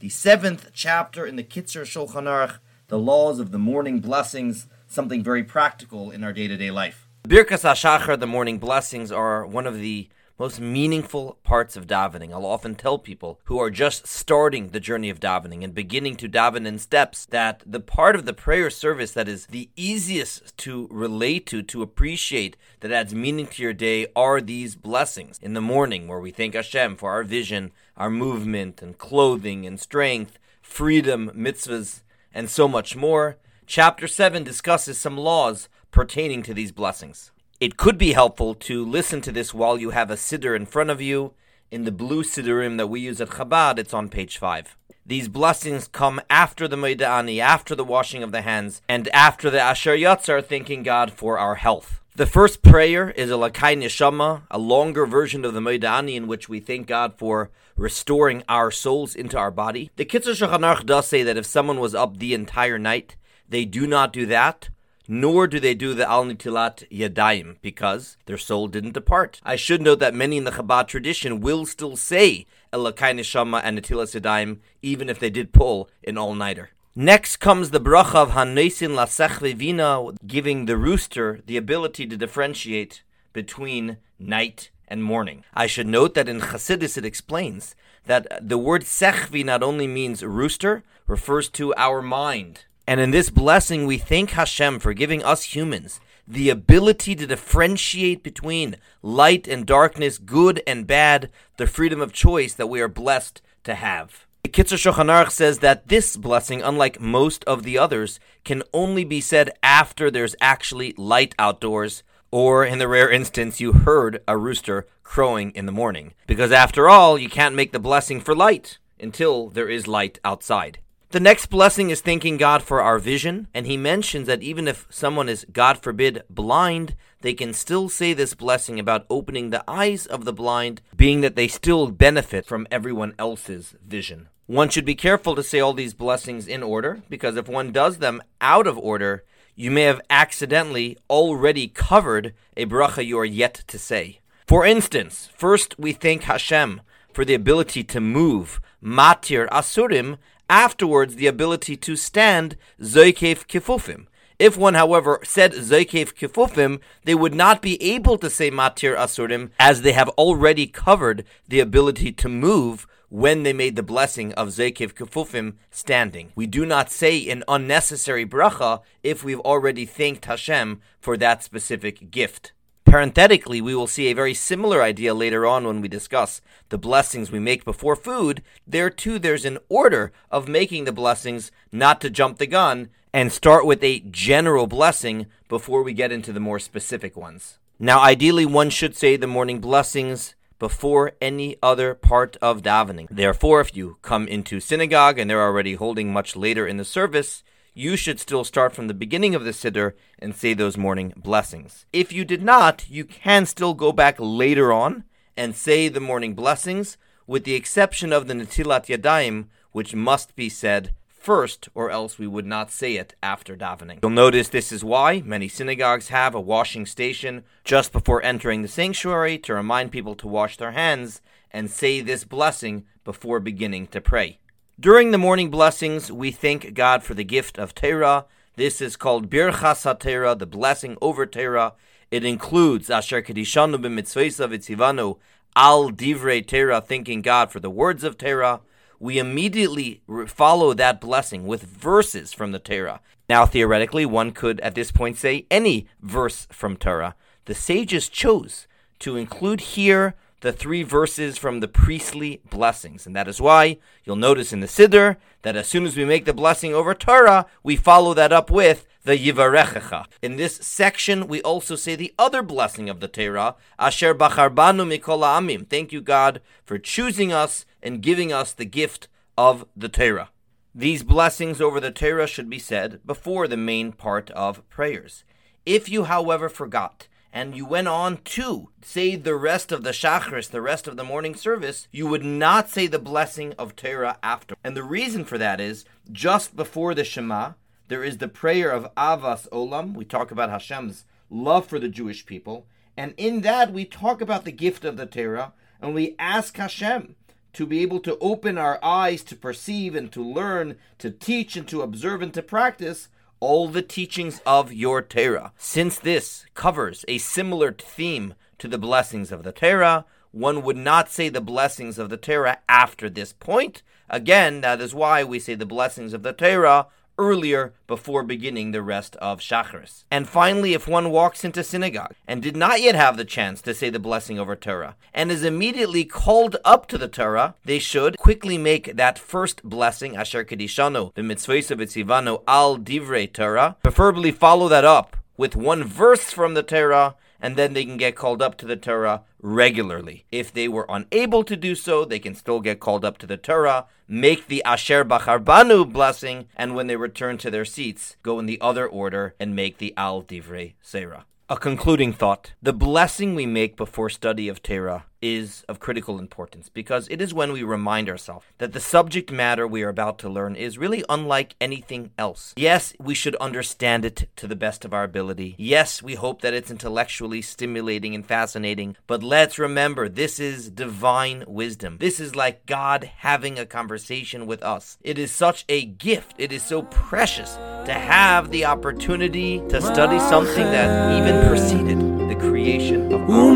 the seventh chapter in the Kitzur Shulchan Aruch, the laws of the morning blessings, something very practical in our day to day life. Birkas HaShachar, the morning blessings, are one of the most meaningful parts of davening. I'll often tell people who are just starting the journey of davening and beginning to daven in steps that the part of the prayer service that is the easiest to relate to, to appreciate, that adds meaning to your day are these blessings. In the morning, where we thank Hashem for our vision, our movement, and clothing, and strength, freedom, mitzvahs, and so much more. Chapter 7 discusses some laws pertaining to these blessings. It could be helpful to listen to this while you have a siddur in front of you. In the blue siddurim that we use at Chabad, it's on page 5. These blessings come after the Modeh Ani, after the washing of the hands, and after the Asher Yatzar, thanking God for our health. The first prayer is a Lakai Neshama, a longer version of the Modeh Ani in which we thank God for restoring our souls into our body. The Kitzur Shulchan does say that if someone was up the entire night, they do not do that, nor do they do the Al Nitilat Yadayim, because their soul didn't depart. I should note that many in the Chabad tradition will still say Elokai Neshama and Nitilat Yadayim, even if they did pull an all nighter. Next comes the bracha of Hanosein Lasechvi Vina, giving the rooster the ability to differentiate between night and morning. I should note that in Chassidus it explains that the word sechvi not only means rooster, refers to our mind and in this blessing, we thank Hashem for giving us humans the ability to differentiate between light and darkness, good and bad, the freedom of choice that we are blessed to have. The Kitzur Shulchan Aruch says that this blessing, unlike most of the others, can only be said after there's actually light outdoors, or in the rare instance you heard a rooster crowing in the morning. Because after all, you can't make the blessing for light until there is light outside. The next blessing is thanking God for our vision, and he mentions that even if someone is, God forbid, blind, they can still say this blessing about opening the eyes of the blind, being that they still benefit from everyone else's vision. One should be careful to say all these blessings in order, because if one does them out of order, you may have accidentally already covered a bracha you are yet to say. For instance, first we thank Hashem for the ability to move, matir asurim, afterwards the ability to stand Zoikef Kifufim. If one, however, said Zoikef Kifufim, they would not be able to say Matir Asurim, as they have already covered the ability to move when they made the blessing of Zekiv Kefufim standing. We do not say an unnecessary bracha if we've already thanked Hashem for that specific gift. Parenthetically, we will see a very similar idea later on when we discuss the blessings we make before food. There too, there's an order of making the blessings, not to jump the gun and start with a general blessing before we get into the more specific ones. Now, ideally, one should say the morning blessings before any other part of davening. Therefore, if you come into synagogue and they're already holding much later in the service, you should still start from the beginning of the Siddur and say those morning blessings. If you did not, you can still go back later on and say the morning blessings, with the exception of the Natilat Yadayim, which must be said first, or else we would not say it after davening. You'll notice this is why many synagogues have a washing station just before entering the sanctuary to remind people to wash their hands and say this blessing before beginning to pray. During the morning blessings, we thank God for the gift of Torah. This is called Birchas HaTorah, the blessing over Torah. It includes Asher Kedishanu b'mitzvesa v'tzivanu al divrei Torah, thanking God for the words of Torah. We immediately follow that blessing with verses from the Torah. Now, theoretically, one could at this point say any verse from Torah. The sages chose to include here the three verses from the priestly blessings. And that is why you'll notice in the Siddur that as soon as we make the blessing over Torah, we follow that up with the Yivarechecha. In this section, we also say the other blessing of the Torah, Asher Bacharbanu Mikol Amim. Thank you, God, for choosing us and giving us the gift of the Torah. These blessings over the Torah should be said before the main part of prayers. If you, however, forgot, and you went on to say the rest of the Shachris, the rest of the morning service, you would not say the blessing of Torah after. And the reason for that is just before the Shema, there is the prayer of Ahavas Olam. We talk about Hashem's love for the Jewish people. And in that, we talk about the gift of the Torah, and we ask Hashem to be able to open our eyes to perceive and to learn, to teach and to observe and to practice all the teachings of your Torah. Since this covers a similar theme to the blessings of the Torah, one would not say the blessings of the Torah after this point. Again, that is why we say the blessings of the Torah earlier before beginning the rest of Shacharis. And finally, if one walks into synagogue and did not yet have the chance to say the blessing over Torah and is immediately called up to the Torah, they should quickly make that first blessing, Asher Kedishanu, b'mitzvaysa al divrei Torah, preferably follow that up with one verse from the Torah and then they can get called up to the Torah regularly. If they were unable to do so, they can still get called up to the Torah, make the Asher Bacharbanu blessing, and when they return to their seats, go in the other order and make the Al Divrei Seirah. A concluding thought. The blessing we make before study of Torah is of critical importance because it is when we remind ourselves that the subject matter we are about to learn is really unlike anything else. Yes, we should understand it to the best of our ability. Yes, we hope that it's intellectually stimulating and fascinating, but let's remember this is divine wisdom. This is like God having a conversation with us. It is such a gift. It is so precious to have the opportunity to study something that even preceded creation of our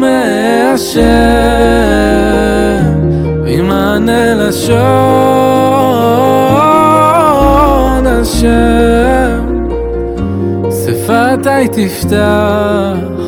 וימענה לשון השם שפתי תפתח